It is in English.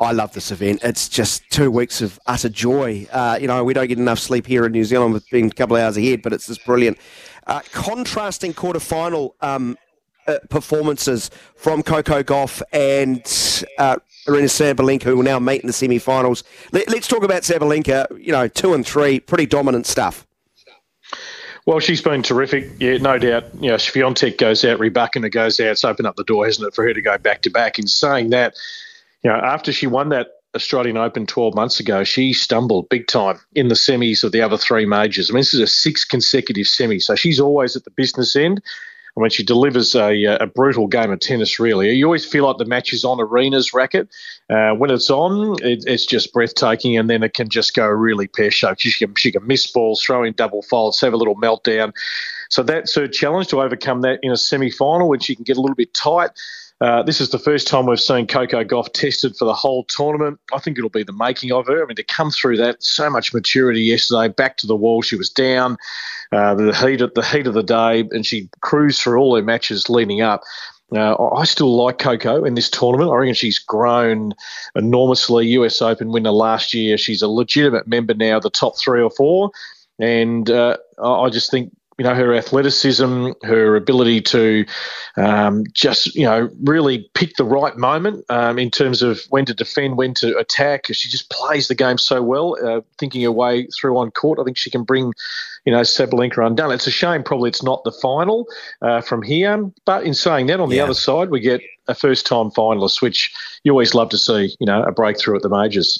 I love this event. It's just two weeks of utter joy. Uh, you know, we don't get enough sleep here in New Zealand with being a couple of hours ahead, but it's just brilliant. Uh, contrasting quarterfinal um, uh, performances from Coco Gauff and uh, Aryna Sabalenka, who will now meet in the semi-finals. Let, us talk about Sabalenka. You know, two and three, pretty dominant stuff. Well, she's been terrific. Yeah, no doubt. You know, Swiatek goes out, Rybakina goes out. It's opened up the door, hasn't it, for her to go back to back. In saying that, you know, after she won that Australian Open 12 months ago, she stumbled big time in the semis of the other three majors. I mean, this is a six consecutive semi, so she's always at the business end. And when she delivers a, a brutal game of tennis, really, you always feel like the match is on Aryna's racket. Uh, when it's on, it, it's just breathtaking, and then it can just go really pear shaped. She can, she can miss balls, throw in double faults, have a little meltdown. So that's her challenge to overcome that in a semi final when she can get a little bit tight. Uh, this is the first time we've seen Coco Gauff tested for the whole tournament. I think it'll be the making of her. I mean, to come through that, so much maturity yesterday, back to the wall. She was down, uh, the heat of the heat of the day, and she cruised through all her matches leading up. Uh, I still like Coco in this tournament. I reckon she's grown enormously. US Open winner last year. She's a legitimate member now, the top three or four. And uh, I just think you know her athleticism, her ability to um, just you know really pick the right moment um, in terms of when to defend, when to attack. She just plays the game so well, uh, thinking her way through on court. I think she can bring you know Sabalenka undone. It's a shame, probably it's not the final uh, from here. But in saying that, on the yeah. other side, we get a first-time finalist, which you always love to see. You know, a breakthrough at the majors.